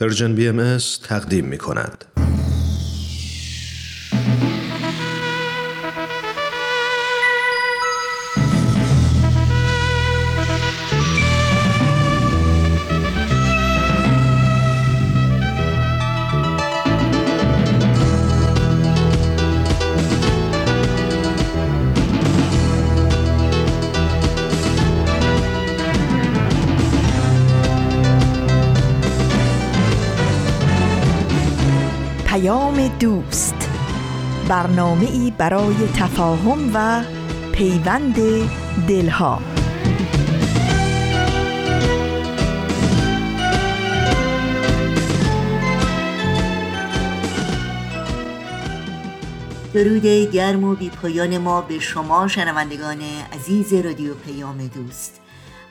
پرژن بی ام تقدیم می کند. دوست. برنامه ای برای تفاهم و پیوند دلها. درود گرم و بی پایان ما به شما شنوندگان عزیز رادیو پیام دوست.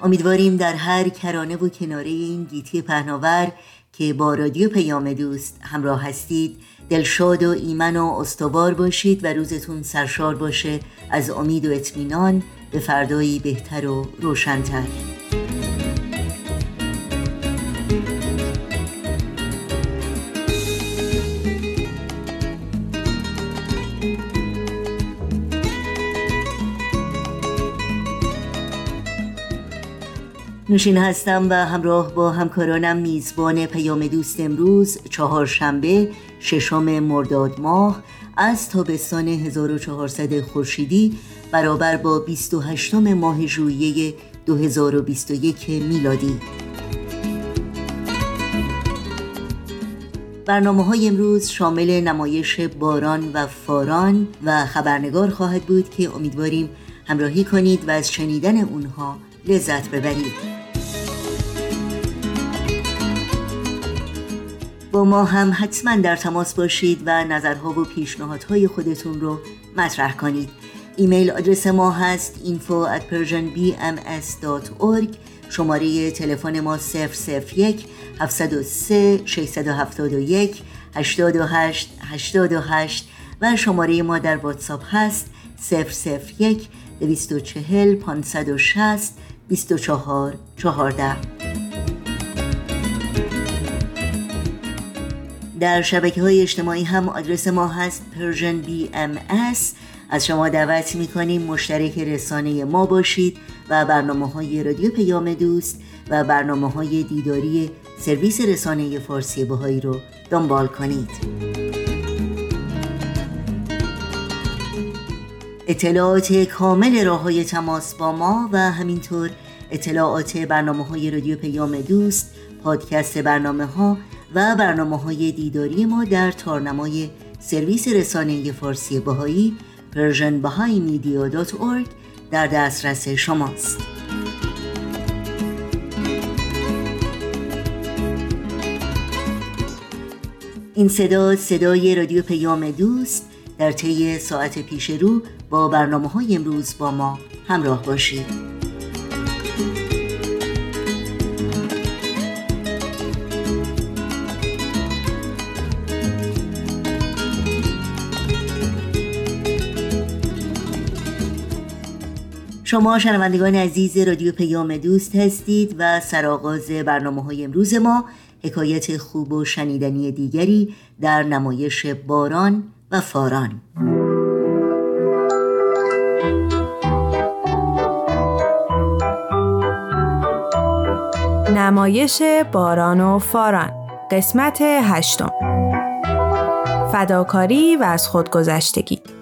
امیدواریم در هر کرانه و کناره این گیتی پهناور که با رادیو پیام دوست همراه هستید دلشاد و ایمن و استوار باشید و روزتون سرشار باشه. از امید و اطمینان به فردایی بهتر و روشنتر. نوشین هستم و همراه با همکارانم میزبان پیام دوست امروز چهارشنبه ششم مرداد ماه از تابستان 1400 خورشیدی برابر با 28 ماه ژوئیه 2021 میلادی. برنامه های امروز شامل نمایش باران و فاران و خبرنگار خواهد بود که امیدواریم همراهی کنید و از شنیدن اونها لذت ببرید. ما هم حتما در تماس باشید و نظرها و پیشنهادهای خودتون رو مطرح کنید. ایمیل آدرس ما هست info at persianbms.org شماره تلفن ما 001 703 671 828 828 و شماره ما در واتساپ هست 001 240 560 24 14 در شبکه های اجتماعی هم آدرس ما هست Persian BMS از شما دعوت می‌کنیم مشترک رسانه ما باشید و برنامه های رادیو پیام دوست و برنامه های دیداری سرویس رسانه فارسی بهایی رو دنبال کنید. اطلاعات کامل راه های تماس با ما و همینطور اطلاعات برنامه های رادیو پیام دوست پادکست برنامه ها و برنامه های دیداری ما در تارنمای سرویس رسانه فارسی بهایی persianbahaimedia.org در دسترس شماست. این صدا صدای رادیو پیام دوست در طی ساعت پیش رو با برنامه های امروز با ما همراه باشید. شما شنوندگان عزیز رادیو پیام دوست هستید و سرآغاز برنامه های امروز ما حکایت خوب و شنیدنی دیگری در نمایش باران و فاران. نمایش باران و فاران قسمت هشتم. فداکاری و از خودگذشتگی.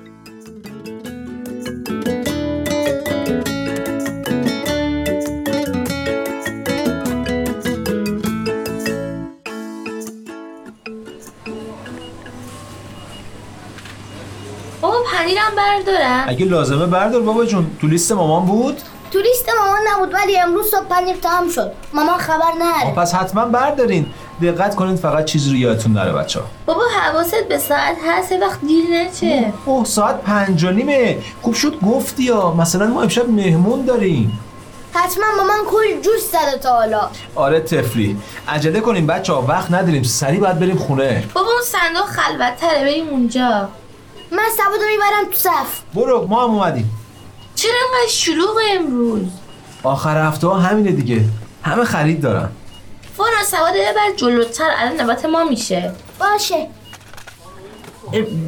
پنیرم بردارم. اگه لازمه بردار بابا جون. تو لیست مامان بود؟ تو لیست مامان نبود ولی امروز صبح پنیر تمام شد. مامان خبر نره پس حتما بردارین. دقت کنید فقط چیزی رو یادتون نره بچه ها بابا حواست به ساعت هست وقت دیر نچه اوه ساعت پنج و نیمه. خوب شد گفتی یا مثلا ما امشب مهمون داریم. حتما مامان کل جوش زده تا حالا. آره تفلی عجله کنیم بچه ها وقت نداریم. سریع باید بریم خونه. بابا اون صندوق خلوت بریم اونجا. من سبودو می‌برم تو صف. برو ما هم اومدیم. چرا انقدر شلوغ امروز؟ آخر هفته ها همینه دیگه. همه خرید دارن. فورا سواد ببر جلوتر الان نوبت ما میشه. باشه.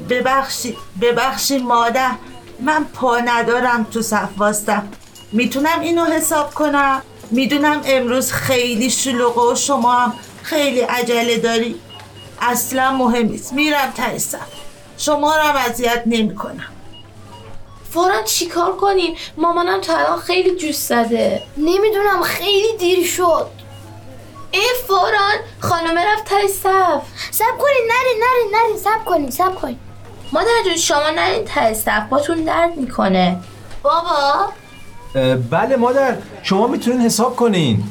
ببخشید ببخشید مادر من پا ندارم تو صف واستم می‌تونم اینو حساب کنم؟ می‌دونم امروز خیلی شلوغه و شما هم خیلی عجله داری. اصلا مهم نیست. میرم ته صف. شما رو هم اذیت نمی‌کنم. فورا چیکار کنیم؟ مامانم تا الان خیلی جوش زده. نمی‌دونم خیلی دیر شد. ای فوران خانومه رفت تای صف. سب کنین نرین نرین نرین. سب کنین سب کنین. مادر جون شما نرین تای صف. باتون درد می‌کنه. بابا. بله مادر. شما می‌تونین حساب کنین.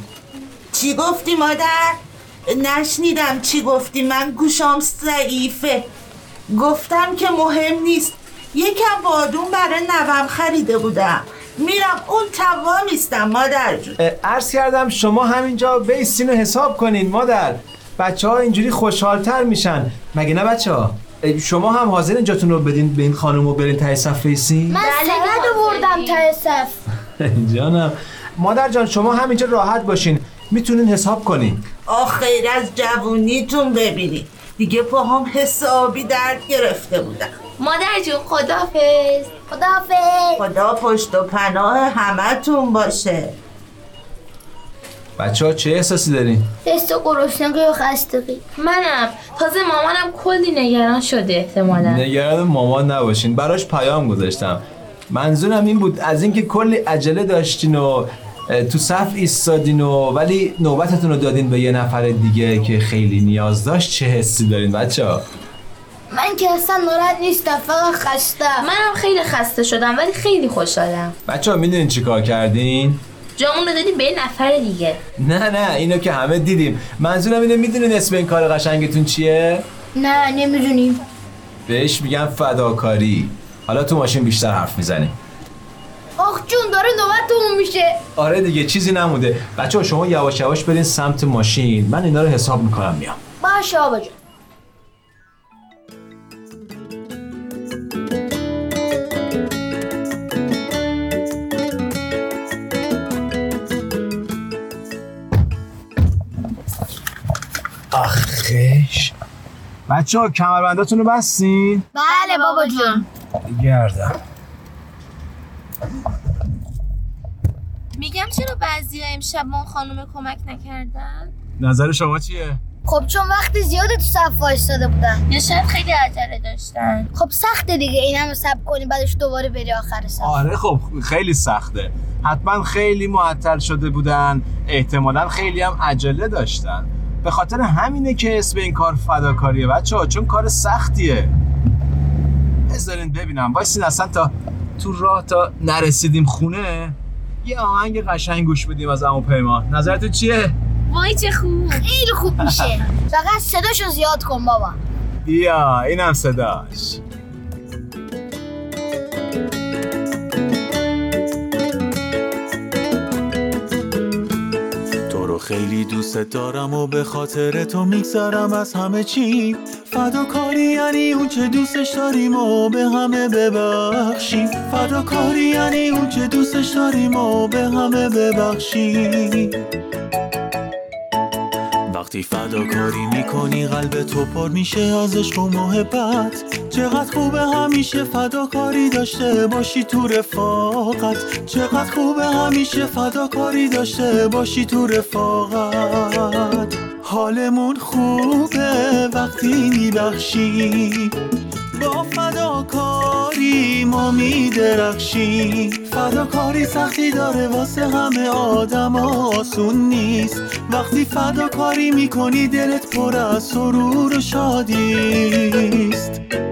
چی گفتی مادر؟ نشنیدم چی گفتی. من گوشام ضعیفه. گفتم که مهم نیست. یکم بادون برای نوم خریده بودم. میرم اون توامیستم مادر جون. عرض کردم شما همینجا بیستین و حساب کنین مادر. بچه ها اینجوری خوشحالتر میشن. مگه نه بچه ها شما هم حاضرین جاتون رو بدین به این خانم و برین ته صف بیستین من سند بردم تا صف. جانم. مادر جان شما همینجا راحت باشین. می‌تونین حساب کنین. آخیر از جوونیتون ببینید دیگه پاهام حسابی درد گرفته بودم مادر جون خدافز خداحافظ خدا پشت و پناه همتون باشه. بچه ها چه احساسی دارین؟ تست گرسنگی و خستگی؟ منم. تازه مامانم کلی نگران شده احتمالا. نگران مامان نباشین. براش پیام گذاشتم. منظورم این بود از اینکه کلی عجله داشتین و تو صف ایستادین و ولی نوبتتون رو دادین به یه نفر دیگه که خیلی نیاز داشت. چه حسی دارین بچه ها؟ من که اصلا ناراحت نیستم فقط خستم. منم خیلی خسته شدم ولی خیلی خوشحالم. بچه ها می‌دونین چی کار کردین؟ جامون رو دادیم به یه نفر دیگه. نه نه اینو که همه دیدیم. منظورم اینه می‌دونین اسم این کار قشنگتون چیه؟ نه نمی‌دونیم. بهش میگن فداکاری. حالا تو ماشین بیشتر حرف می‌زنیم. آخ جون داره نوبتمون میشه. آره دیگه چیزی نمونده بچه ها شما یواش یواش برین سمت ماشین. من اینا رو حساب می‌کنم میام. باشه آبا جون. آخش. بچه ها کمربنداتون رو بستین؟ بله بابا جون. گردم. میگم چرا بعضی امشب ما خانم کمک نکردن؟ نظر شما چیه؟ خب چون وقت زیاده تو صف وایستاده بودن. یا شاید خیلی عجله داشتن. خب سخته دیگه این همه صبر کنی بعدش دوباره بری آخر صف. آره خب خیلی سخته. حتما خیلی معطل شده بودن. احتمالا خیلی هم عجله داشتن. به خاطر همینه که اسم این کار فداکاریه بچه ها چون کار سختیه. بذارین ببینم. وایسین اصلا تا تو راه تا نرسیدیم خونه یه آهنگ قشنگ گوش بدیم از امو پیما نظرتون چیه؟ وای چه خوب. خیلی خوب میشه. فقط صداشو زیاد کن بابا. بیا اینم صداش. خیلی دوست دارم و به خاطر تو میگذرم از همه چی. فداکاری یعنی اون چه دوستش داریم و به همه ببخشیم فداکاری یعنی اون چه دوستش داریم و به همه ببخشیم وقتی فداکاری می‌کنی قلب تو پر میشه از عشق و محبت. چقدر خوبه همیشه فداکاری داشته باشی تو رفاقت. چقدر خوبه همیشه فداکاری داشته باشی تو رفاقت. حالمون خوبه وقتی میبخشی. فداکاری ما میدرخشیم. فداکاری سختی داره واسه همه آدم آسون نیست. وقتی فداکاری می‌کنی دلت پر از سرور و شادیست وقتی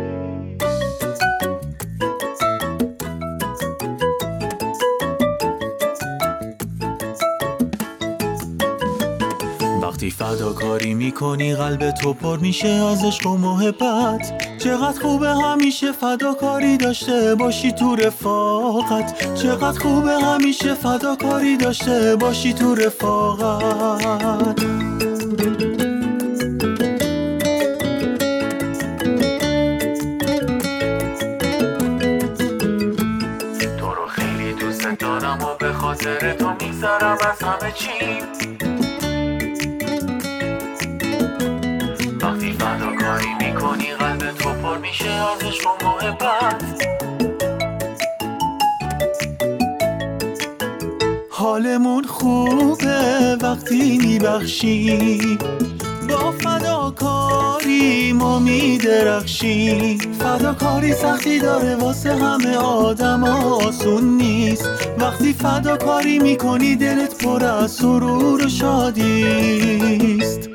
فداکاری می‌کنی قلب تو پر میشه از عشق و محبت. چقدر خوبه همیشه فداکاری داشته باشی تو رفاقت. چقدر خوبه همیشه فداکاری داشته باشی تو رفاقت. تو رو خیلی دوست دارم و به خاطر تو میگذرم از همه چی. میشه از عشق و حالمون خوبه وقتی میبخشی با فداکاری ما میدرخشی فداکاری سختی داره واسه همه آدم آسون نیست وقتی فداکاری می‌کنی دلت پر از سرور و شادیست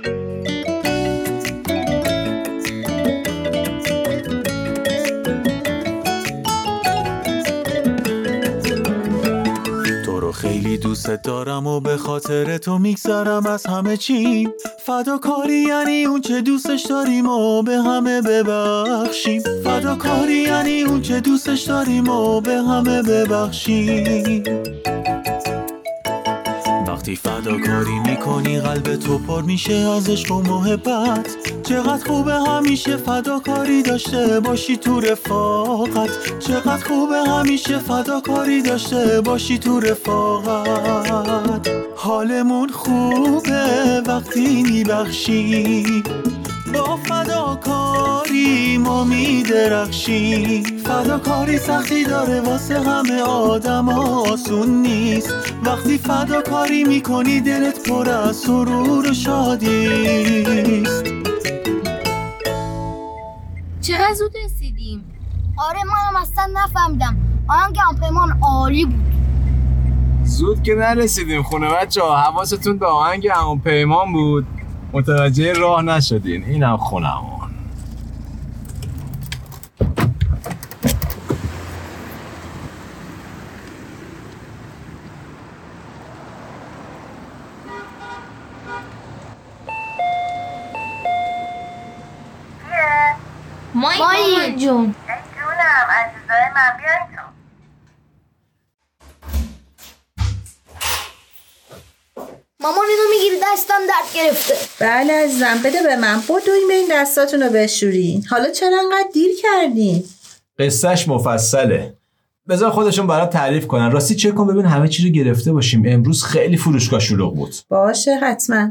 دوست دارم و به خاطر تو میگذرم از همه چی. فداکاری یعنی اون چه دوستش داریم و به همه ببخشیم. فداکاری یعنی اون چه دوستش داریم و به همه ببخشیم. وقتی فداکاری می‌کنی قلب تو پر میشه از عشق و محبت. چقدر خوبه همیشه فداکاری داشته باشی تو رفاقت. چقدر خوبه همیشه فداکاری داشته باشی تو رفاقت. حالمون خوبه وقتی میبخشی. با فداکاری ما میدرخشی فداکاری سختی داره واسه همه آدم آسون نیست. وقتی فداکاری می‌کنی دلت پر از سرور و شادیست. چقدر زود رسیدیم؟ آره منم اصلا نفهمیدم. آهنگ همپیمان عالی بود. زود که نرسیدیم خونه بچه ها حواستون به آهنگ همون پیمان بود. متوجه راه نشدین. اینم خونمون مایی مایی جون جونم عزیزای من بیاین تو مامان اینو می‌گیری دستم درد گرفته بله عزیزم. بده به من. بدوین به این دستاتون رو بشورین. حالا چرا انقدر دیر کردین؟ قصهش مفصله. بذار خودشون برات تعریف کنن. راستی چک کن ببین همه چی رو گرفته باشیم. امروز خیلی فروشگاه شلوغ بود. باشه حتما.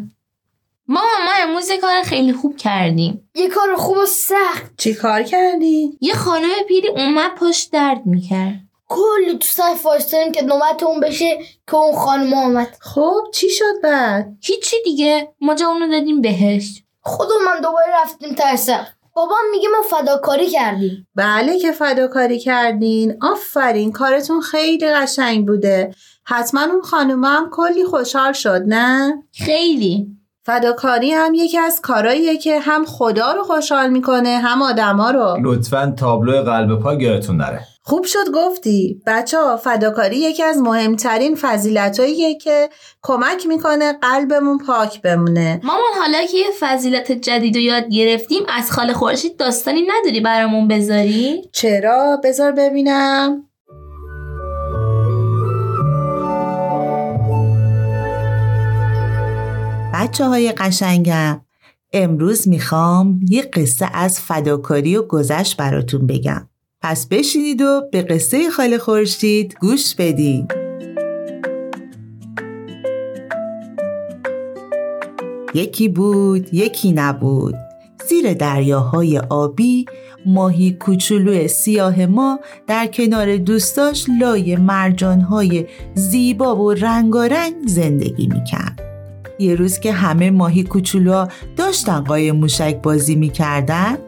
ماما ما امروز یه کار خیلی خوب کردیم. یه کار خوب و سخت. چی کار کردی؟ یه خانم پیری اومد پشت درد می‌کرد. کلی تو صف وایستادیم که نوبت اون بشه که اون خانم آمد خب چی شد بعد؟ هیچی دیگه. ما جا اونو دادیم بهش. خودم من دوباره رفتیم ترسم. بابام میگه ما فداکاری کردیم. بله که فداکاری کردین. آفرین کارتون خیلی قشنگ بوده. حتما اون خانومه هم کلی خوشحال شد نه؟ خیلی. فداکاری هم یکی از کاراییه که هم خدا رو خوشحال می‌کنه هم آدما رو. لطفا تابلو قلب پا گیرتون نره. خوب شد گفتی بچه ها فداکاری یکی از مهمترین فضیلتاییه که کمک می‌کنه قلبمون پاک بمونه مامان حالا که یه فضیلت جدید رو یاد گرفتیم از خاله خورشید داستانی نداری برامون بذاری؟ چرا؟ بذار ببینم بچه های قشنگم امروز می‌خوام یه قصه از فداکاری و گذشت براتون بگم پس بشینید و به قصه خاله خورشید گوش بدید یکی بود یکی نبود. زیر دریاهای آبی ماهی کوچولو سیاه ما در کنار دوستاش لای مرجانهای زیبا و رنگارنگ زندگی می‌کرد. یه روز که همه ماهی کوچولوها داشتن قایم موشک بازی می‌کردن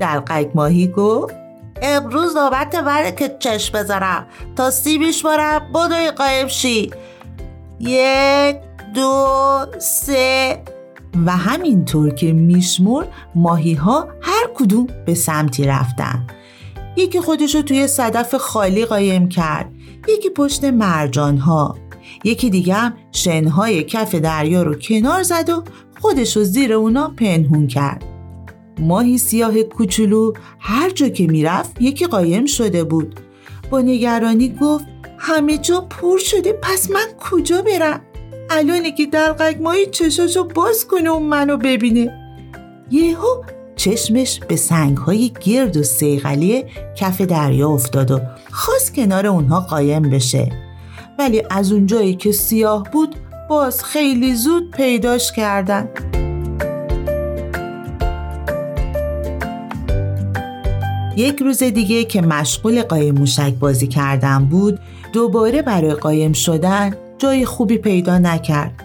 دلقک ماهی گفت امروز نوبت بره که چشم بذارم تا سیبیش بارم بدوی قایم شی. یک دو سه. و همینطور که میشمر ماهی ها هر کدوم به سمتی رفتن. یکی خودشو توی صدف خالی قایم کرد. یکی پشت مرجان ها یکی دیگه هم شنهای کف دریا رو کنار زد و خودشو زیر اونا پنهون کرد. ماهی سیاه کوچولو هر جا که می‌رفت یکی قایم شده بود. با نگرانی گفت همه جا پر شده پس من کجا برم؟ الان که دلقک ماهی چشاشو باز کنه و منو ببینه. یهو چشمش به سنگهای گرد و سیغلی کف دریا افتاد و خواست کنار اونها قایم بشه. ولی از اونجایی که سیاه بود باز خیلی زود پیداش کردن. یک روز دیگه که مشغول قایم موشک بازی کردن بود دوباره برای قایم شدن جای خوبی پیدا نکرد.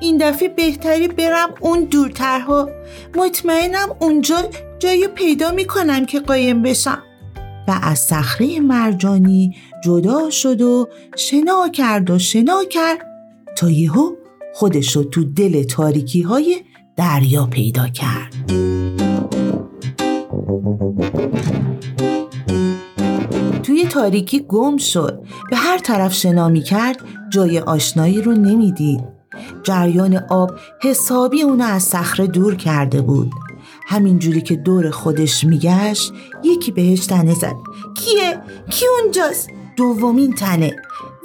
این دفعه بهتری برم اون دورترها. مطمئنم اونجا جایی پیدا می‌کنم که قایم بشم. و از صخره مرجانی جدا شد و شنا کرد و شنا کرد تا یهو خودش رو تو دل تاریکی های دریا پیدا کرد. تاریکی گم شد به هر طرف شنا می کرد جای آشنایی رو نمی‌دید. جریان آب حسابی اونو از صخره دور کرده بود همینجوری که دور خودش میگشت یکی بهش تنه زد کیه؟ کی اونجاست؟ دومین تنه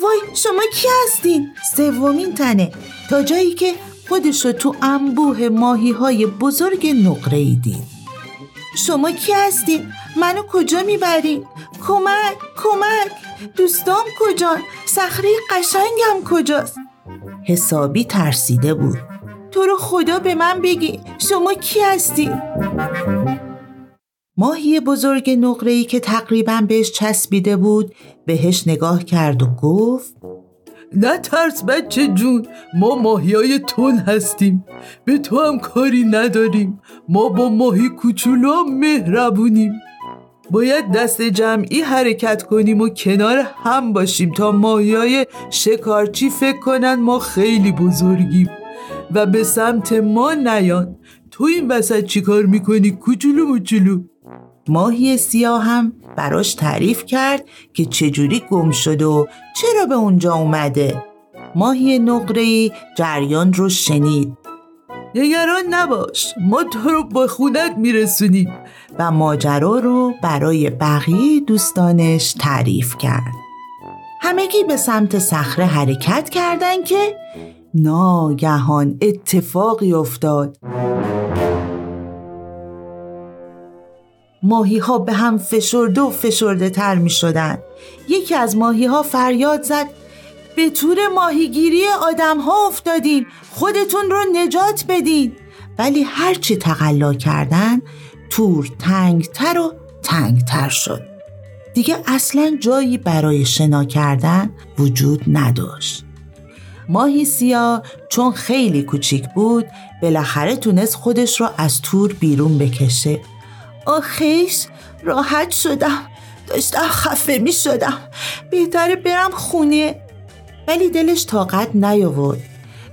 وای شما کی هستین؟ سومین تنه تا جایی که خودش رو تو انبوه ماهی های بزرگ نقره ای دید شما کی هستین؟ منو کجا می‌برین؟ کمک کمک دوستام کجان؟ صخره قشنگم کجاست؟ حسابی ترسیده بود تو رو خدا به من بگی شما کی هستی؟ ماهی بزرگ نقره‌ای که تقریبا بهش چسبیده بود بهش نگاه کرد و گفت نه ترس بچه جون ما ماهی های تون هستیم به تو هم کاری نداریم ما با ماهی کوچولو مهربونیم باید دست جمعی حرکت کنیم و کنار هم باشیم تا ماهی های شکارچی فکر کنن ما خیلی بزرگیم. و به سمت ما نیان. تو این وسط چیکار می‌کنی؟ کوچولو موچولو. ماهی سیاه هم براش تعریف کرد که چجوری گم شد و چرا به اونجا اومده. ماهی نقره‌ای جریان رو شنید. نگران نباش. ما تو رو با خونت میرسونیم. و ماجرا رو برای بقیه دوستانش تعریف کرد. همگی به سمت صخره حرکت کردند که ناگهان اتفاقی افتاد. ماهی ها به هم فشرده و فشرده تر می شدن. یکی از ماهی ها فریاد زد. به طور ماهیگیری آدم ها افتادیم خودتون رو نجات بدین. ولی هرچی تقلا کردن تور تنگتر و تنگتر شد. دیگه اصلا جایی برای شنا کردن وجود نداشت. ماهی سیاه چون خیلی کوچیک بود بالاخره تونست خودش رو از تور بیرون بکشه. آخیش راحت شدم. داشتم خفه می شدم. بهتره برم خونه. ولی دلش طاقت نیاورد.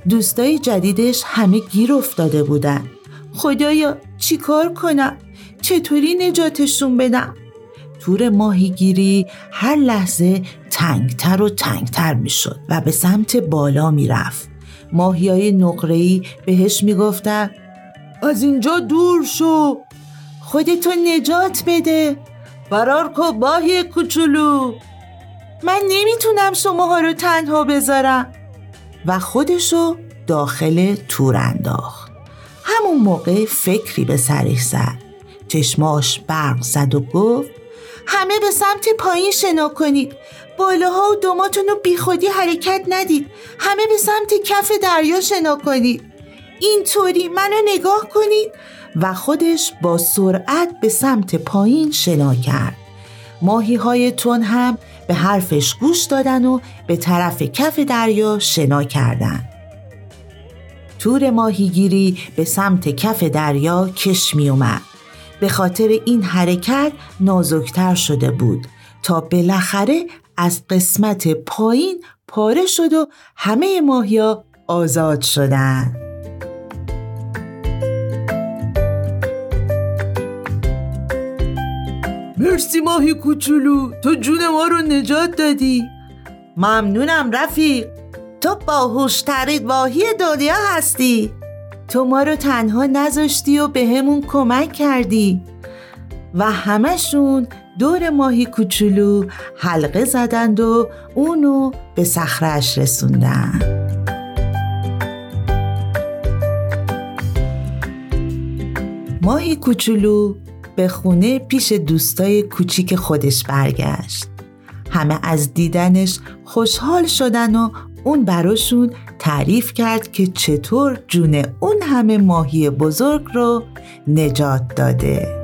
دوستای جدیدش همه گیر افتاده بودن. خدایا چیکار کنم؟ چطوری نجاتشون بدم؟ تور ماهیگیری هر لحظه تنگتر و تنگتر می‌شد و به سمت بالا می‌رفت. ماهی های نقرهی بهش می‌گفتن از اینجا دور شو خودتو نجات بده فرار کو ماهی کوچولو. من نمی‌تونم شماها رو تنها بذارم. و خودشو داخل تور انداخت. همون موقع فکری به سرش زد. چشماش برق زد و گفت همه به سمت پایین شنا کنید. بالاها و دوماتون رو بیخودی حرکت ندید. همه به سمت کف دریا شنا کنید. اینطوری منو نگاه کنید. و خودش با سرعت به سمت پایین شنا کرد. ماهی های تون هم به حرفش گوش دادن و به طرف کف دریا شنا کردند. تور ماهیگیری به سمت کف دریا کش می اومد. به خاطر این حرکت نازکتر شده بود. تا بالاخره از قسمت پایین پاره شد و همه ماهیا آزاد شدند. مرسی ماهی کوچولو. تو جون ما رو نجات دادی. ممنونم رفیق. تو باهوشترین ماهی دنیا هستی. تو ما رو تنها نذاشتی و به همون کمک کردی. و همشون دور ماهی کوچولو حلقه زدند و اونو به صخرش رسوندن. ماهی کوچولو به خونه پیش دوستای کوچیک خودش برگشت. همه از دیدنش خوشحال شدن و اون براشون تعریف کرد که چطور جون اون همه ماهی بزرگ رو نجات داده.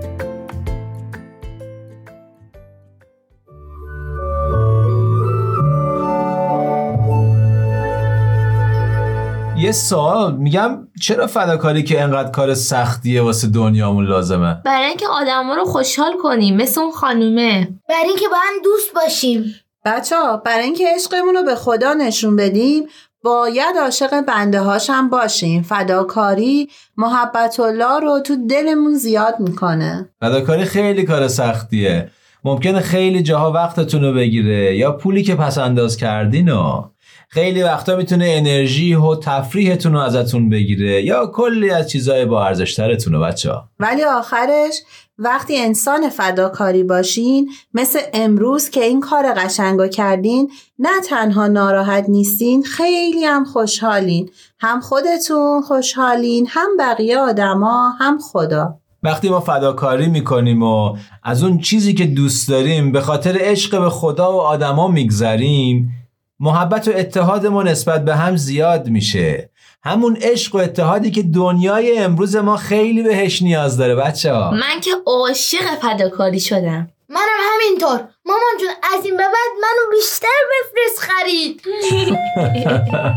یه سوال میگم چرا فداکاری که انقدر کار سختیه واسه دنیامون لازمه؟ برای اینکه آدما رو خوشحال کنیم مثل اون خانومه. برای اینکه با هم دوست باشیم. بچه ها برای اینکه عشقمون رو به خدا نشون بدیم باید عاشق بنده هاش هم باشیم. فداکاری محبت الله رو تو دلمون زیاد می‌کنه. فداکاری خیلی کار سختیه. ممکنه خیلی جاها وقتتون رو بگیره یا پولی که پس انداز کردین و خیلی وقتا می‌تونه انرژی و تفریحتون رو ازتون بگیره یا کلی از چیزای با ارزشترتون رو بچه ها. ولی آخرش وقتی انسان فداکاری باشین مثل امروز که این کار قشنگو کردین نه تنها ناراحت نیستین خیلی هم خوشحالین هم خودتون خوشحالین هم بقیه آدما هم خدا وقتی ما فداکاری می‌کنیم و از اون چیزی که دوست داریم به خاطر عشق به خدا و آدما میگذریم محبت و اتحاد ما نسبت به هم زیاد میشه. همون عشق و اتحادی که دنیای امروز ما خیلی بهش نیاز داره بچه ها. من که عاشق فداکاری شدم. منم همینطور. مامان جون از این به بعد منو بیشتر بفرست خرید.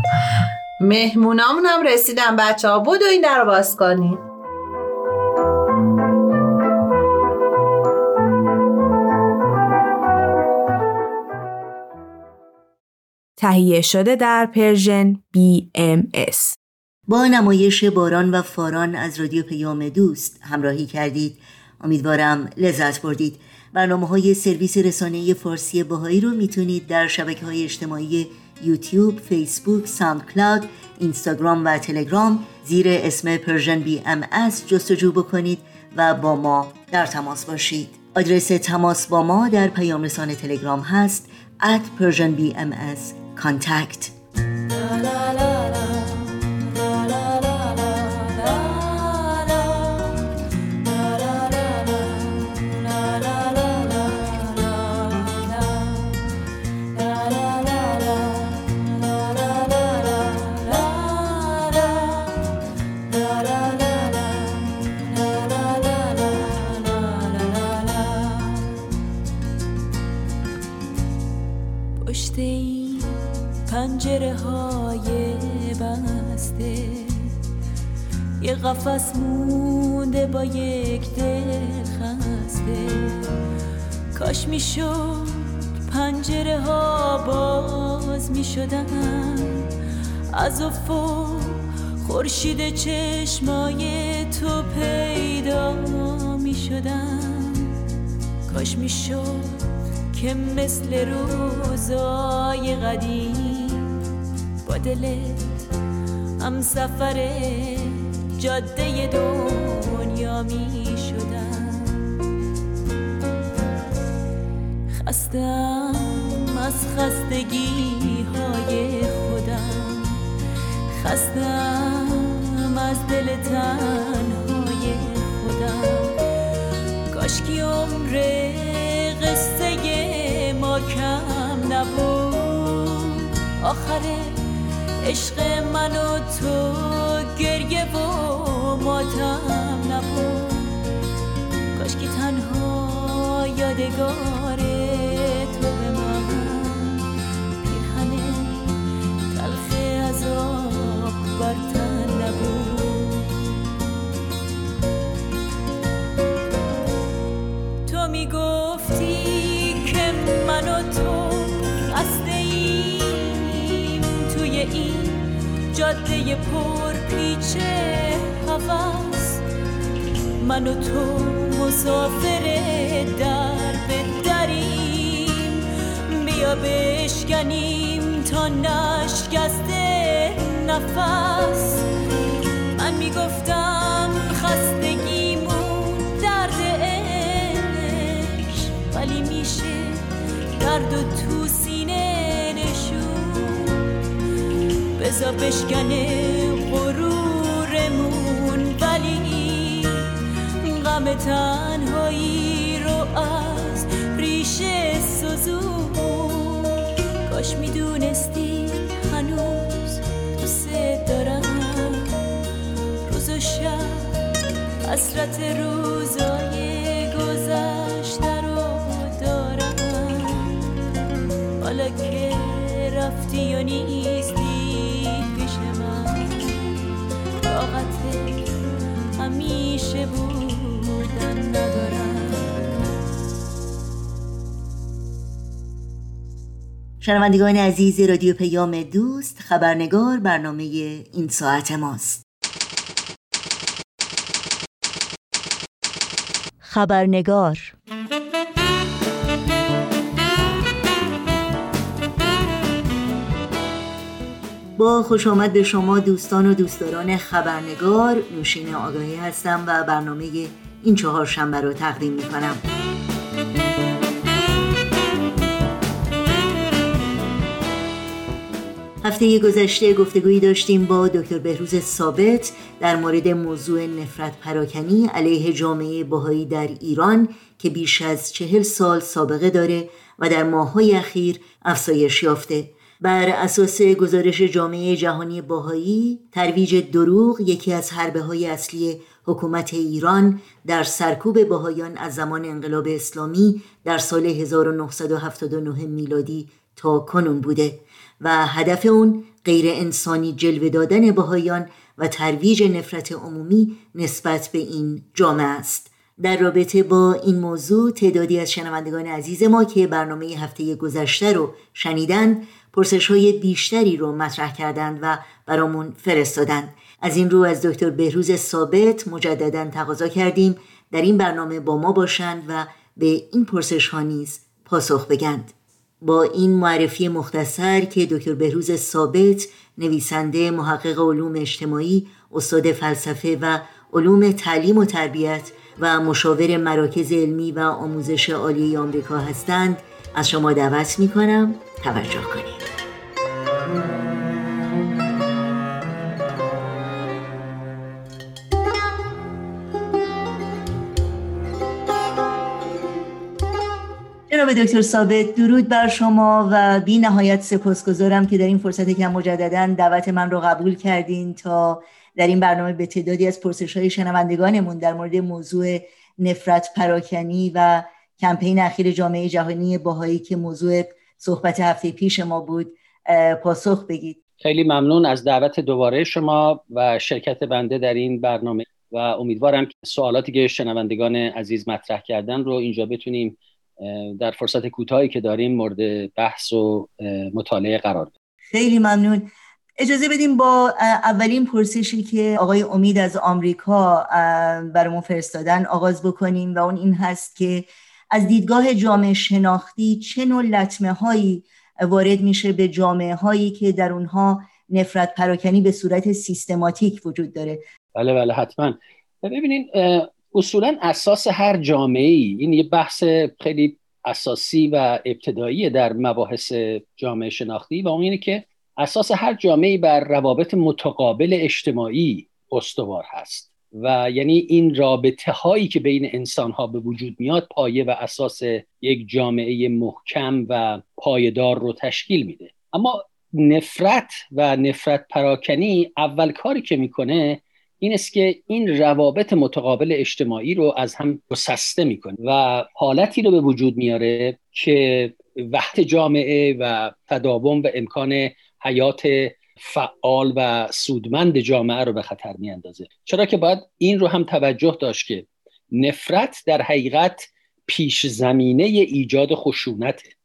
مهمونامون هم رسیدن بچه ها. بدو این در رو باز کنین تهیه شده در Persian BMS با نمایش باران و فاران از رادیو پیام دوست همراهی کردید. امیدوارم لذت بردید. برنامه های سرویس رسانه فارسی بهائی رو می‌تونید در شبکه های اجتماعی یوتیوب، فیسبوک، ساند کلاود، اینستاگرام و تلگرام زیر اسم Persian BMS جستجو بکنید و با ما در تماس باشید. آدرس تماس با ما در پیام رسانه تلگرام هست at persianbms contact پشت پنجره های بسته. یه قفس مونده با یک دل خسته کاش می‌شد پنجره ها باز می‌شدن. از افق خورشید چشمای تو پیدا می‌شدن. کاش می‌شد که مثل روزای قدیم با دلت هم سفر جاده دنیا می شدم. خستم از خستگی های خودم. خستم از دل تنهای خودم. کاشکی عمره قصه ما کم نبود. آخر عشق من و تو گریه و ماتم نبود کاش که تنها یادگار پر پیچ هوس من و تو مسافر در به دریم. بیا بشکنیم تا نشکسته نفس. من می‌گفتم خستگیمون درد عشق ولی میشه درد تو بزا بشکنه غرورمون ولی غم تنهایی رو از ریشه سوزون کاش می‌دونستی هنوز دوست دارم. روز و شب حسرت روزای گذشته رو دارم. حالا که رفتی و نیستی شنوندگان عزیز رادیو پیام دوست خبرنگار برنامه این ساعت ماست. خبرنگار. با خوش آمد به شما دوستان و دوستداران خبرنگار نوشین آگاهی هستم و برنامه این چهار شنبه رو تقدیم می کنم هفته گذشته گفتگویی داشتیم با دکتر بهروز ثابت در مورد موضوع نفرت پراکنی علیه جامعه باهایی در ایران که بیش از چهل سال سابقه داره و در ماههای اخیر افزایش یافته. بر اساس گزارش جامعه جهانی باهایی ترویج دروغ یکی از حربه های اصلی حکومت ایران در سرکوب باهایان از زمان انقلاب اسلامی در سال 1979 میلادی تا کنون بوده. و هدف اون غیر انسانی جلوه دادن باهایان و ترویج نفرت عمومی نسبت به این جامعه است. در رابطه با این موضوع تعدادی از شنوندگان عزیز ما که برنامه هفته گذشته رو شنیدن پرسش های بیشتری رو مطرح کردند و برامون فرستادند از این رو از دکتر بهروز ثابت مجددا تقاضا کردیم در این برنامه با ما باشند و به این پرسش ها نیز پاسخ بگند. با این معرفی مختصر که دکتر بهروز ثابت نویسنده محقق علوم اجتماعی استاد فلسفه و علوم تعلیم و تربیت و مشاور مراکز علمی و آموزش عالی آمریکا هستند. از شما دعوت می کنم توجه کنید. جناب دکتر ثابت درود بر شما و بی نهایت سپاسگزارم که در این فرصت که مجددا دعوت من رو قبول کردین تا در این برنامه به تعدادی از پرسش های شنوندگانمون در مورد موضوع نفرت پراکنی و کمپین اخیر جامعه جهانی باهایی که موضوع صحبت هفته پیش ما بود پاسخ بگید. خیلی ممنون از دعوت دوباره شما و شرکت بنده در این برنامه و امیدوارم که سوالاتی که شنوندگان عزیز مطرح کردن رو اینجا بتونیم در فرصت کوتاهی که داریم مورد بحث و مطالعه قرار بدیم خیلی ممنون. اجازه بدیم با اولین پرسشی که آقای امید از آمریکا برامون فرستادن آغاز بکنیم و اون این هست که از دیدگاه جامعه شناختی چه نوع لطمه هایی وارد میشه به جامعه هایی که در اونها نفرت پراکنی به صورت سیستماتیک وجود داره؟ بله بله حتما. ببینین اصولا اساس هر جامعه ای این یه بحث خیلی اساسی و ابتدایی در مباحث جامعه شناختی و اون اینه که اساس هر جامعه بر روابط متقابل اجتماعی استوار هست. و یعنی این رابطه هایی که بین انسان ها به وجود میاد پایه و اساس یک جامعه محکم و پایدار رو تشکیل میده. اما نفرت و نفرت پراکنی اول کاری که می‌کنه این است که این روابط متقابل اجتماعی رو از هم گسسته می‌کنه و حالتی رو به وجود میاره که وقت جامعه و تداوم و امکان حیات فعال و سودمند جامعه رو به خطر میاندازه. چرا که باید این رو هم توجه داشت که نفرت در حقیقت پیش زمینه ایجاد خشونته.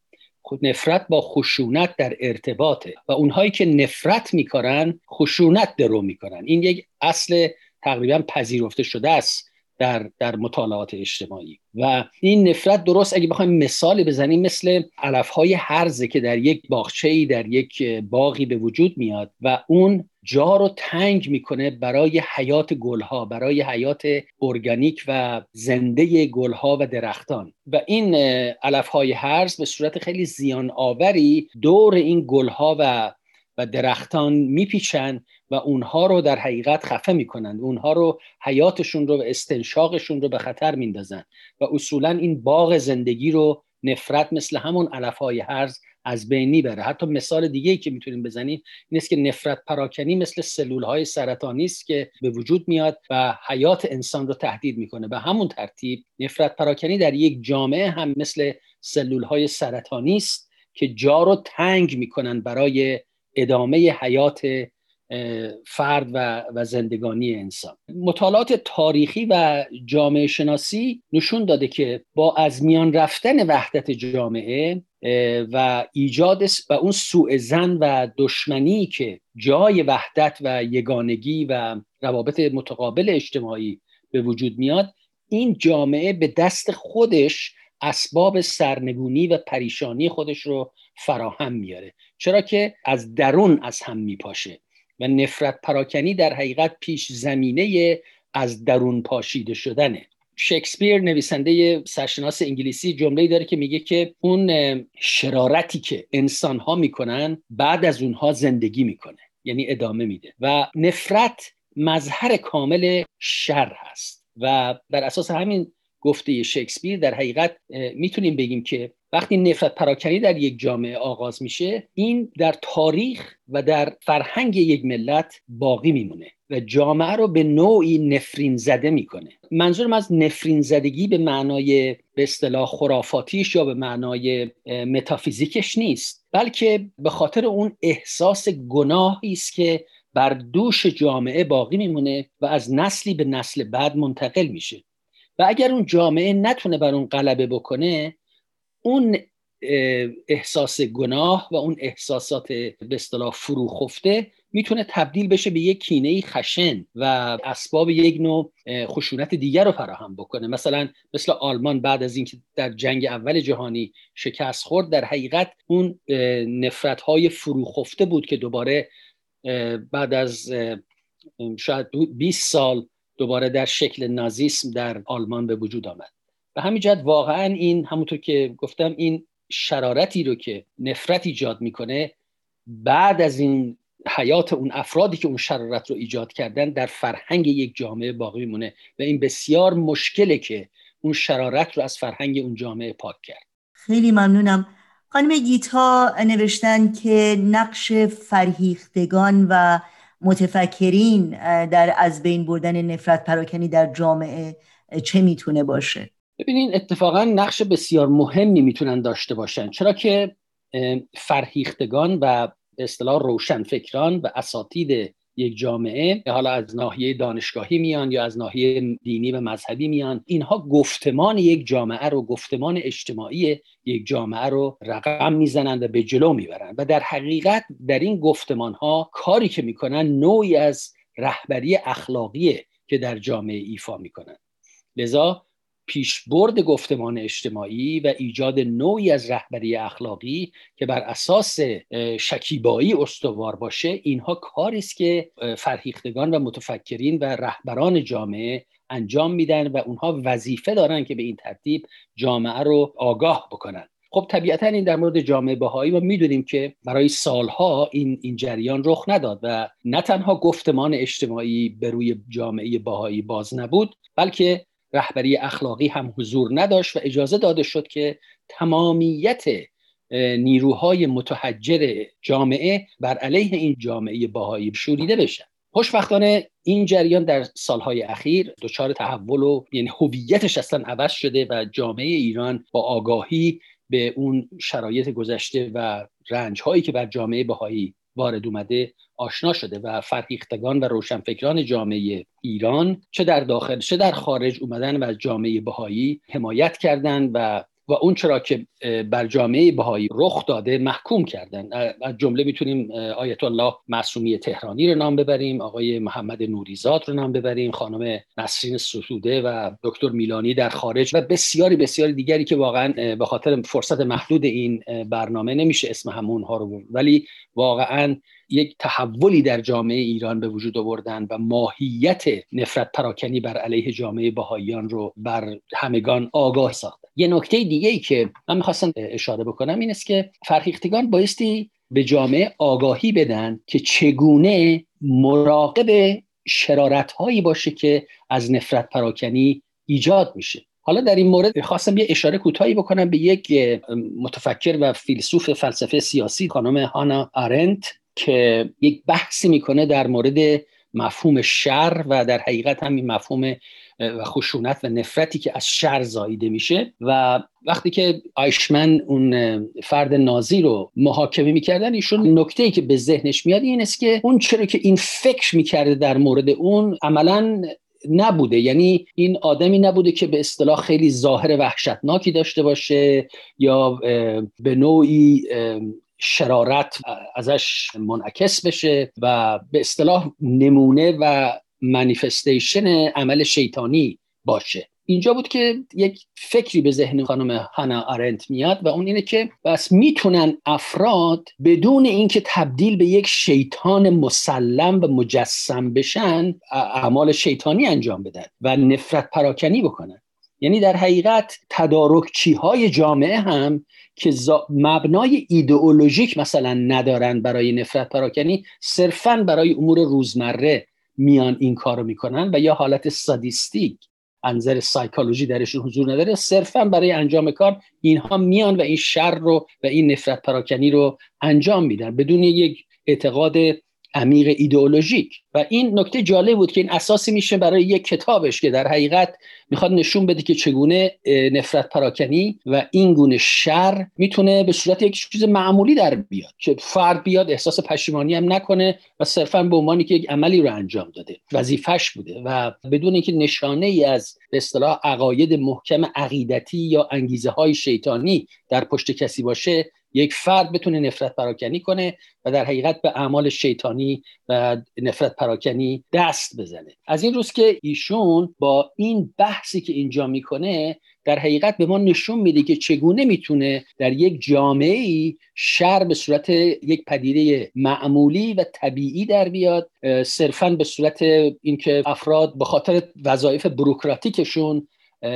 نفرت با خشونت در ارتباطه و اونهایی که نفرت می‌کنن خشونت درو می‌کنن این یک اصل تقریبا پذیرفته شده است در, در مطالعات اجتماعی. و این نفرت درست اگه بخوایم مثالی بزنیم مثل علفهای هرزه که در یک باغچه در یک باغی به وجود میاد و اون جا رو تنگ می‌کنه برای حیات گلها برای حیات ارگانیک و زنده گلها و درختان. و این علفهای هرز به صورت خیلی زیان آوری دور این گلها و و درختان میپیچن و اونها رو در حقیقت خفه می‌کنند. اونها رو حیاتشون رو و استنشاقشون رو به خطر میندازن. و اصولا این باغ زندگی رو نفرت مثل همون علف های هرز از بین می‌بره. حتی مثال دیگه ای که می‌تونیم بزنیم این است که نفرت پراکنی مثل سلول های سرطانی است که به وجود میاد و حیات انسان رو تهدید می‌کنه. به همون ترتیب نفرت پراکنی در یک جامعه هم مثل سلول های سرطانی است که جا رو تنگ می‌کنن برای ادامه حیات فرد و, و زندگانی انسان. مطالعات تاریخی و جامعه شناسی نشون داده که با از میان رفتن وحدت جامعه و ایجاد و اون سوء زن و دشمنی که جای وحدت و یگانگی و روابط متقابل اجتماعی به وجود میاد این جامعه به دست خودش اسباب سرنگونی و پریشانی خودش رو فراهم میاره. چرا که از درون از هم میپاشه و نفرت پراکنی در حقیقت پیش زمینه از درون پاشیده شدنه. شکسپیر نویسنده سرشناس انگلیسی جمله داره که میگه که اون شرارتی که انسان ها می‌کنن بعد از اونها زندگی می‌کنه یعنی ادامه میده و نفرت مظهر کامل شر هست. و بر اساس همین گفته شکسپیر در حقیقت می‌تونیم بگیم که وقتی نفرت پراکنی در یک جامعه آغاز میشه این در تاریخ و در فرهنگ یک ملت باقی میمونه و جامعه رو به نوعی نفرین زده می‌کنه. منظورم از نفرین زدگی به معنای به اصطلاح خرافاتیش یا به معنای متافیزیکش نیست بلکه به خاطر اون احساس گناهی است که بر دوش جامعه باقی میمونه و از نسلی به نسل بعد منتقل میشه. و اگر اون جامعه نتونه بر اون غلبه بکنه اون احساس گناه و اون احساسات به اصطلاح فروخفته می‌تونه تبدیل بشه به یک کینه خشن و اسباب یک نوع خشونت دیگر رو فراهم بکنه. مثلا مثل آلمان بعد از اینکه در جنگ اول جهانی شکست خورد در حقیقت اون نفرت های فروخفته بود که دوباره بعد از شاید 20 سال دوباره در شکل نازیسم در آلمان به وجود آمد. به همین جهت واقعا این همونطور که گفتم این شرارتی رو که نفرت ایجاد می‌کنه بعد از این حیات اون افرادی که اون شرارت رو ایجاد کردن در فرهنگ یک جامعه باقی میمونه و این بسیار مشکله که اون شرارت رو از فرهنگ اون جامعه پاک کرد. خیلی ممنونم. خانم گیتا نوشتن که نقش فرهیختگان و متفکرین در از بین بردن نفرت پراکنی در جامعه چه می‌تونه باشه؟ ببینین اتفاقا نقش بسیار مهمی می‌تونن داشته باشن. چرا که فرهیختگان و به اصطلاح روشنفکران و اساتید یک جامعه حالا از ناحیه دانشگاهی میان یا از ناحیه دینی و مذهبی میان اینها گفتمان یک جامعه رو گفتمان اجتماعی یک جامعه رو رقم می‌زنند و به جلو می‌برند و در حقیقت در این گفتمان ها کاری که می‌کنن نوعی از رهبری اخلاقی که در جامعه ایفا می‌کنن. لذا پیشبرد گفتمان اجتماعی و ایجاد نوعی از رهبری اخلاقی که بر اساس شکیبایی استوار باشه اینها کاری است که فرهیختگان و متفکرین و رهبران جامعه انجام میدن و اونها وظیفه دارن که به این ترتیب جامعه رو آگاه بکنن. خب طبیعتا این در مورد جامعه بهایی ما می‌دونیم که برای سالها این این جریان رخ نداد و نه تنها گفتمان اجتماعی به روی جامعه بهایی باز نبود بلکه رهبری اخلاقی هم حضور نداشت و اجازه داده شد که تمامیت نیروهای متحجر جامعه بر علیه این جامعه باهایی شوریده بشن. خوشبختانه این جریان در سالهای اخیر دچار تحول و یعنی هویتش اصلا عوض شده و جامعه ایران با آگاهی به اون شرایط گذشته و رنج هایی که بر جامعه بهایی وارد اومده آشنا شده و فرهیختگان و روشنفکران جامعه ایران چه در داخل چه در خارج اومدن و از جامعه بهایی حمایت کردند و و اون چرا که بر جامعه بهایی رخ داده محکوم کردن. از جمله می‌تونیم آیت الله معصومی تهرانی رو نام ببریم آقای محمد نوریزاد رو نام ببریم خانم نسرین ستوده و دکتر میلانی در خارج و بسیاری بسیاری دیگری که واقعا به خاطر فرصت محدود این برنامه نمیشه اسم همونها رو ولی واقعا یک تحولی در جامعه ایران به وجود آوردن و ماهیت نفرت پراکنی بر علیه جامعه بهاییان رو بر همگان آگاه ساختن یه نکته دیگه ای که من می‌خواستم اشاره بکنم این است که فرهیختگان بایستی به جامعه آگاهی بدن که چگونه مراقب شرارت هایی باشه که از نفرت پراکنی ایجاد میشه. حالا در این مورد خواستم یه اشاره کوتاهی بکنم به یک متفکر و فیلسوف فلسفه سیاسی خانم هانا آرنت. که یک بحثی می‌کنه در مورد مفهوم شر و در حقیقت هم این مفهوم و خشونت و نفرتی که از شر زاییده میشه. و وقتی که آیشمن اون فرد نازی رو محاکمه می‌کردن ایشون نکته ای که به ذهنش میاد این است که اون چرا که این فکر می‌کرده در مورد اون عملا نبوده. یعنی این آدمی نبوده که به اصطلاح خیلی ظاهر وحشتناکی داشته باشه یا به نوعی شرارت ازش منعکس بشه و به اصطلاح نمونه و منیفستیشن عمل شیطانی باشه. اینجا بود که یک فکری به ذهن خانم هانا آرنت میاد و اون اینه که بس می‌تونن افراد بدون اینکه تبدیل به یک شیطان مسلم و مجسم بشن اعمال شیطانی انجام بدن و نفرت پراکنی بکنن. یعنی در حقیقت تدارکچی های جامعه هم که مبنای ایدئولوژیک مثلا ندارن برای نفرت پراکنی صرفا برای امور روزمره میان این کار رو می‌کنن و یا حالت سادیستیک انظر سایکولوژی درشون حضور نداره صرفا برای انجام کار اینها میان و این شر رو و این نفرت پراکنی رو انجام میدن. بدون یک اعتقاد عمیق ایدئولوژیک. و این نکته جالب بود که این اساسی میشه برای یک کتابش که در حقیقت می‌خواد نشون بده که چگونه نفرت پراکنی و این گونه شر می‌تونه به صورت یک چیز معمولی در بیاد که فرد بیاد احساس پشیمانی هم نکنه و صرفا به عنوانی که یک عملی رو انجام داده. وظیفش بوده و بدون اینکه نشانه ای از به اصطلاح عقاید محکم عقیدتی یا انگیزه های شیطانی در پشت کسی باشه یک فرد بتونه نفرت پراکنی کنه و در حقیقت به اعمال شیطانی و نفرت پراکنی دست بزنه. از این روز که ایشون با این بحثی که اینجا می‌کنه در حقیقت به ما نشون میده که چگونه می‌تونه در یک جامعه ای شر به صورت یک پدیده معمولی و طبیعی در بیاد صرفا به صورت اینکه افراد به خاطر وظایف بروکراتیکشون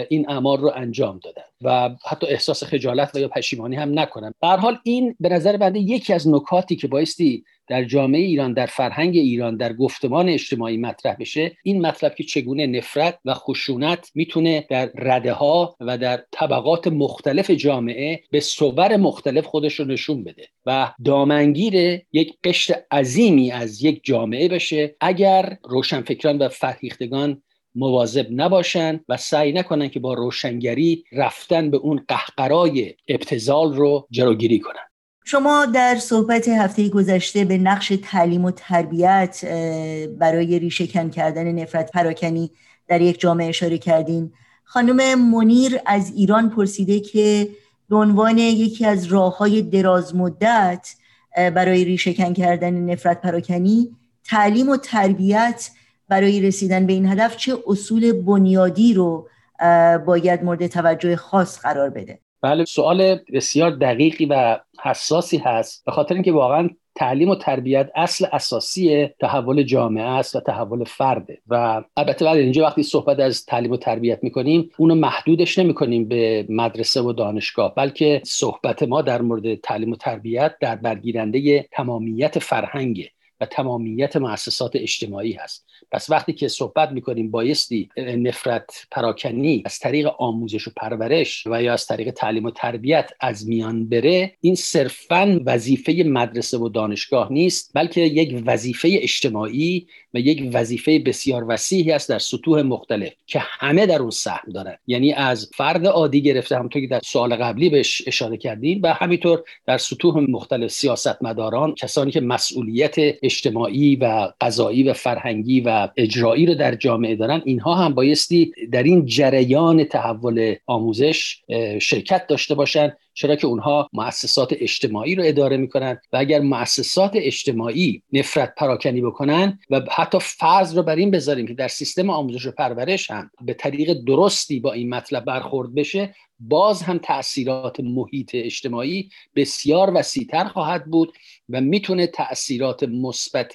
این اعمال رو انجام دادن و حتی احساس خجالت و یا پشیمانی هم نکنن. به حال این به نظر بنده یکی از نکاتی که بایستی در جامعه ایران در فرهنگ ایران در گفتمان اجتماعی مطرح بشه این مطلب که چگونه نفرت و خشونت می‌تونه در رده ها و در طبقات مختلف جامعه به صور مختلف خودش رو نشون بده و دامنگیر یک قشر عظیمی از یک جامعه بشه. اگر روشنفکران و فرهیختگان مواظب نباشن و سعی نکنن که با روشنگری رفتن به اون قهقرای ابتزال رو جلوگیری کنن. شما در صحبت هفته گذشته به نقش تعلیم و تربیت برای ریشهکن کردن نفرت پراکنی در یک جامعه اشاره کردین. خانم منیر از ایران پرسیده که به عنوان یکی از راه های دراز مدت برای ریشهکن کردن نفرت پراکنی تعلیم و تربیت برای رسیدن به این هدف چه اصول بنیادی رو باید مورد توجه خاص قرار بده؟ بله سوال بسیار دقیقی و حساسی هست به خاطر اینکه واقعا تعلیم و تربیت اصل اساسی تحول جامعه است و تحول فرده. و البته بعد اینجا وقتی صحبت از تعلیم و تربیت می‌کنیم اونو محدودش نمی‌کنیم به مدرسه و دانشگاه بلکه صحبت ما در مورد تعلیم و تربیت در برگیرنده تمامیت فرهنگه. و تمامیت مؤسسات اجتماعی هست. پس وقتی که صحبت می‌کنیم بایستی نفرت پراکنی از طریق آموزش و پرورش و یا از طریق تعلیم و تربیت از میان بره این صرفا وظیفه مدرسه و دانشگاه نیست بلکه یک وظیفه اجتماعی و یک وظیفه بسیار وسیعی است در سطوح مختلف که همه در اون سهم دارن. یعنی از فرد عادی گرفته همونطور که در سوال قبلی بهش اشاره کردیم و همینطور در سطوح مختلف سیاستمداران کسانی که مسئولیت اجتماعی و قضایی و فرهنگی و اجرایی رو در جامعه دارن اینها هم بایستی در این جریان تحول آموزش شرکت داشته باشن چرا که اونها مؤسسات اجتماعی رو اداره می‌کنن و اگر مؤسسات اجتماعی نفرت پراکنی بکنن و حتی فرض رو بر این بذاریم که در سیستم آموزش و پرورش هم به طریق درستی با این مطلب برخورد بشه باز هم تاثیرات محیط اجتماعی بسیار وسیعتر خواهد بود و می‌تونه تاثیرات مثبت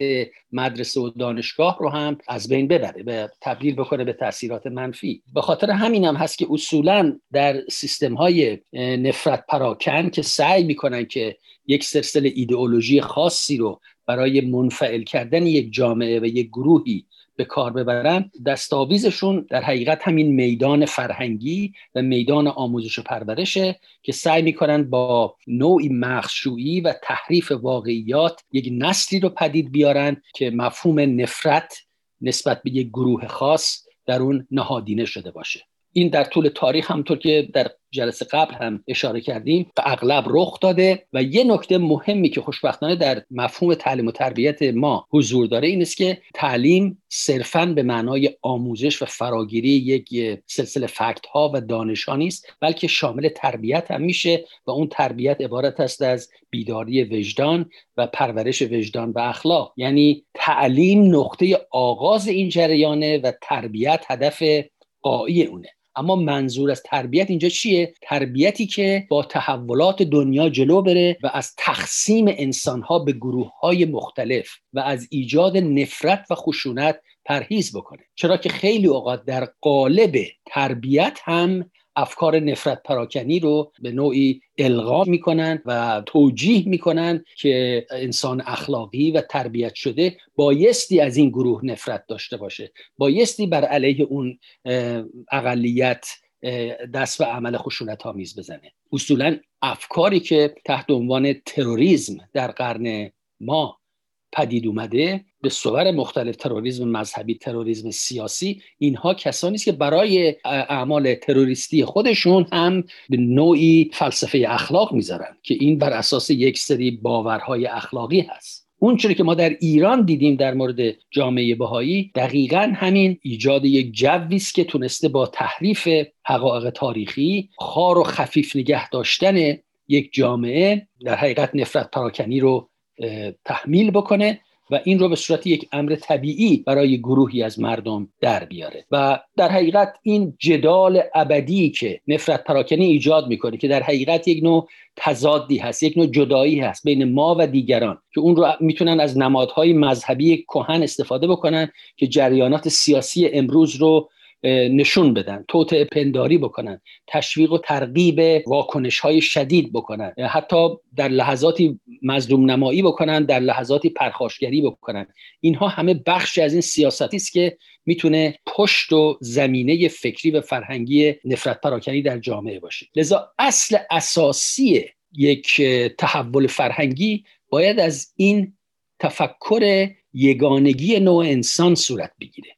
مدرسه و دانشگاه رو هم از بین ببره به تبدیل بکنه به تاثیرات منفی. به خاطر همین هم هست که اصولا در سیستم های نفرت پراکن که سعی می‌کنن که یک سلسله ایدئولوژی خاصی رو برای منفعل کردن یک جامعه و یک گروهی به کار ببرن دستاویزشون در حقیقت همین میدان فرهنگی و میدان آموزش و پرورشه که سعی می‌کنن با نوعی مخشویی و تحریف واقعیات یک نسلی رو پدید بیارن که مفهوم نفرت نسبت به یک گروه خاص در اون نهادینه شده باشه. این در طول تاریخ همطور که در جلسه قبل هم اشاره کردیم اغلب رخ داده و یه نکته مهمی که خوشبختانه در مفهوم تعلیم و تربیت ما حضور داره این است که تعلیم صرفا به معنای آموزش و فراگیری یک سلسله فکت ها و دانش ها نیست بلکه شامل تربیت هم میشه و اون تربیت عبارت است از بیداری وجدان و پرورش وجدان و اخلاق. یعنی تعلیم نقطه آغاز این جریانه و تربیت هدف قایی اونه. اما منظور از تربیت اینجا چیه؟ تربیتی که با تحولات دنیا جلو بره و از تقسیم انسانها به گروه های مختلف و از ایجاد نفرت و خشونت پرهیز بکنه. چرا که خیلی اوقات در قالب تربیت هم افکار نفرت پراکنی رو به نوعی القا می‌کنن و توجیه می‌کنن که انسان اخلاقی و تربیت شده بایستی از این گروه نفرت داشته باشه. بایستی بر علیه اون اقلیت دست و عمل خشونت آمیز بزنه. اصولا افکاری که تحت عنوان تروریسم در قرن ما پدید اومده به صور مختلف تروریسم مذهبی تروریسم سیاسی اینها کسانی است که برای اعمال تروریستی خودشون هم به نوعی فلسفه اخلاق می‌ذارن که این بر اساس یک سری باورهای اخلاقی هست. اون که ما در ایران دیدیم در مورد جامعه بهایی دقیقا همین ایجاد یک جوی است که تونسته با تحریف حقایق تاریخی خار و خفیف نگه داشتن یک جامعه در حقیقت نفرت پراکنی رو تحمیل بکنه و این رو به صورت یک امر طبیعی برای گروهی از مردم در بیاره. و در حقیقت این جدال ابدی که نفرت پراکنی ایجاد می‌کنه که در حقیقت یک نوع تضادی هست یک نوع جدایی هست بین ما و دیگران که اون رو می‌تونن از نمادهای مذهبی کهن استفاده بکنن که جریانات سیاسی امروز رو نشون بدن توطعه پنداری بکنن تشویق و ترغیب واکنش های شدید بکنن حتی در لحظاتی مظلوم نمایی بکنن در لحظاتی پرخاشگری بکنن. اینها همه بخشی از این سیاستی است که می‌تونه پشت و زمینه فکری و فرهنگی نفرت پراکنی در جامعه باشه. لذا اصل اساسی یک تحول فرهنگی باید از این تفکر یگانگی نوع انسان صورت بگیره.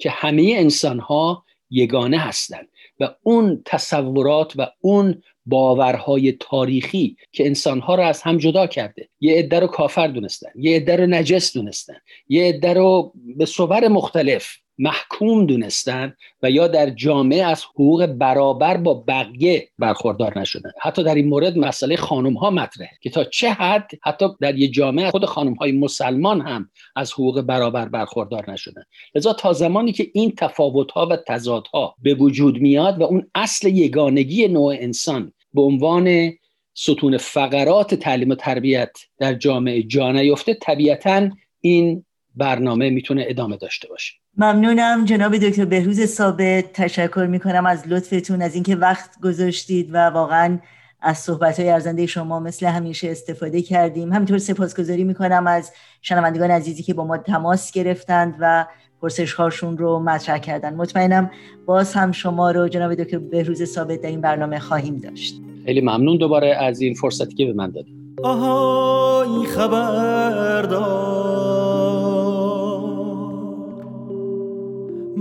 که همه انسان ها یگانه هستند و اون تصورات و اون باورهای تاریخی که انسانها رو از هم جدا کرده یه عده رو کافر دونستن یه عده رو نجس دونستن یه عده رو به صور مختلف محکوم دونستن و یا در جامعه از حقوق برابر با بقیه برخوردار نشدن. حتی در این مورد مسئله خانم ها مطرحه که تا چه حد حتی در یه جامعه خود خانم های مسلمان هم از حقوق برابر برخوردار نشدن. لذا تا زمانی که این تفاوت ها و تضاد ها به وجود میاد و اون اصل یگانگی نوع انسان به عنوان ستون فقرات تعلیم و تربیت در جامعه جا نیفته طبیعتا این برنامه می‌تونه ادامه داشته باشه. ممنونم جناب دکتر بهروز ثابت. تشکر می‌کنم از لطفتون از اینکه وقت گذاشتید و واقعا از صحبت های ارزنده شما مثل همیشه استفاده کردیم. همینطور سپاسگزاری می‌کنم از شنوندگان عزیزی که با ما تماس گرفتند و پرسش هاشون رو مطرح کردن. مطمئنم باز هم شما رو جناب دکتر بهروز ثابت در این برنامه خواهیم داشت. خیلی ممنون دوباره از این فرصتی که به من دادید. آهای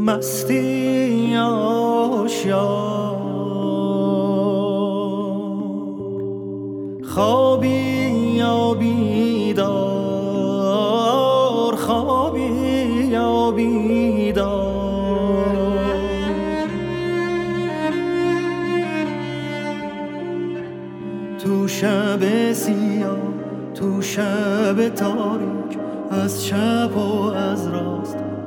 مستی آشیار خوابی یا بیدار خوابی یا بیدار. تو شب سیاه تو شب تاریک از چپ و از راست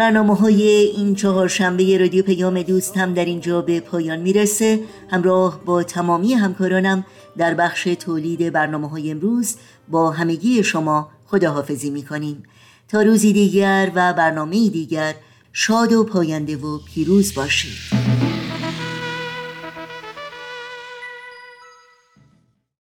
برنامه های این چهارشنبه رادیو پیام دوست هم در اینجا به پایان می‌رسه. همراه با تمامی همکارانم در بخش تولید برنامه های امروز با همگی شما خداحافظی می‌کنیم. تا روزی دیگر و برنامه دیگر شاد و پاینده و پیروز باشید.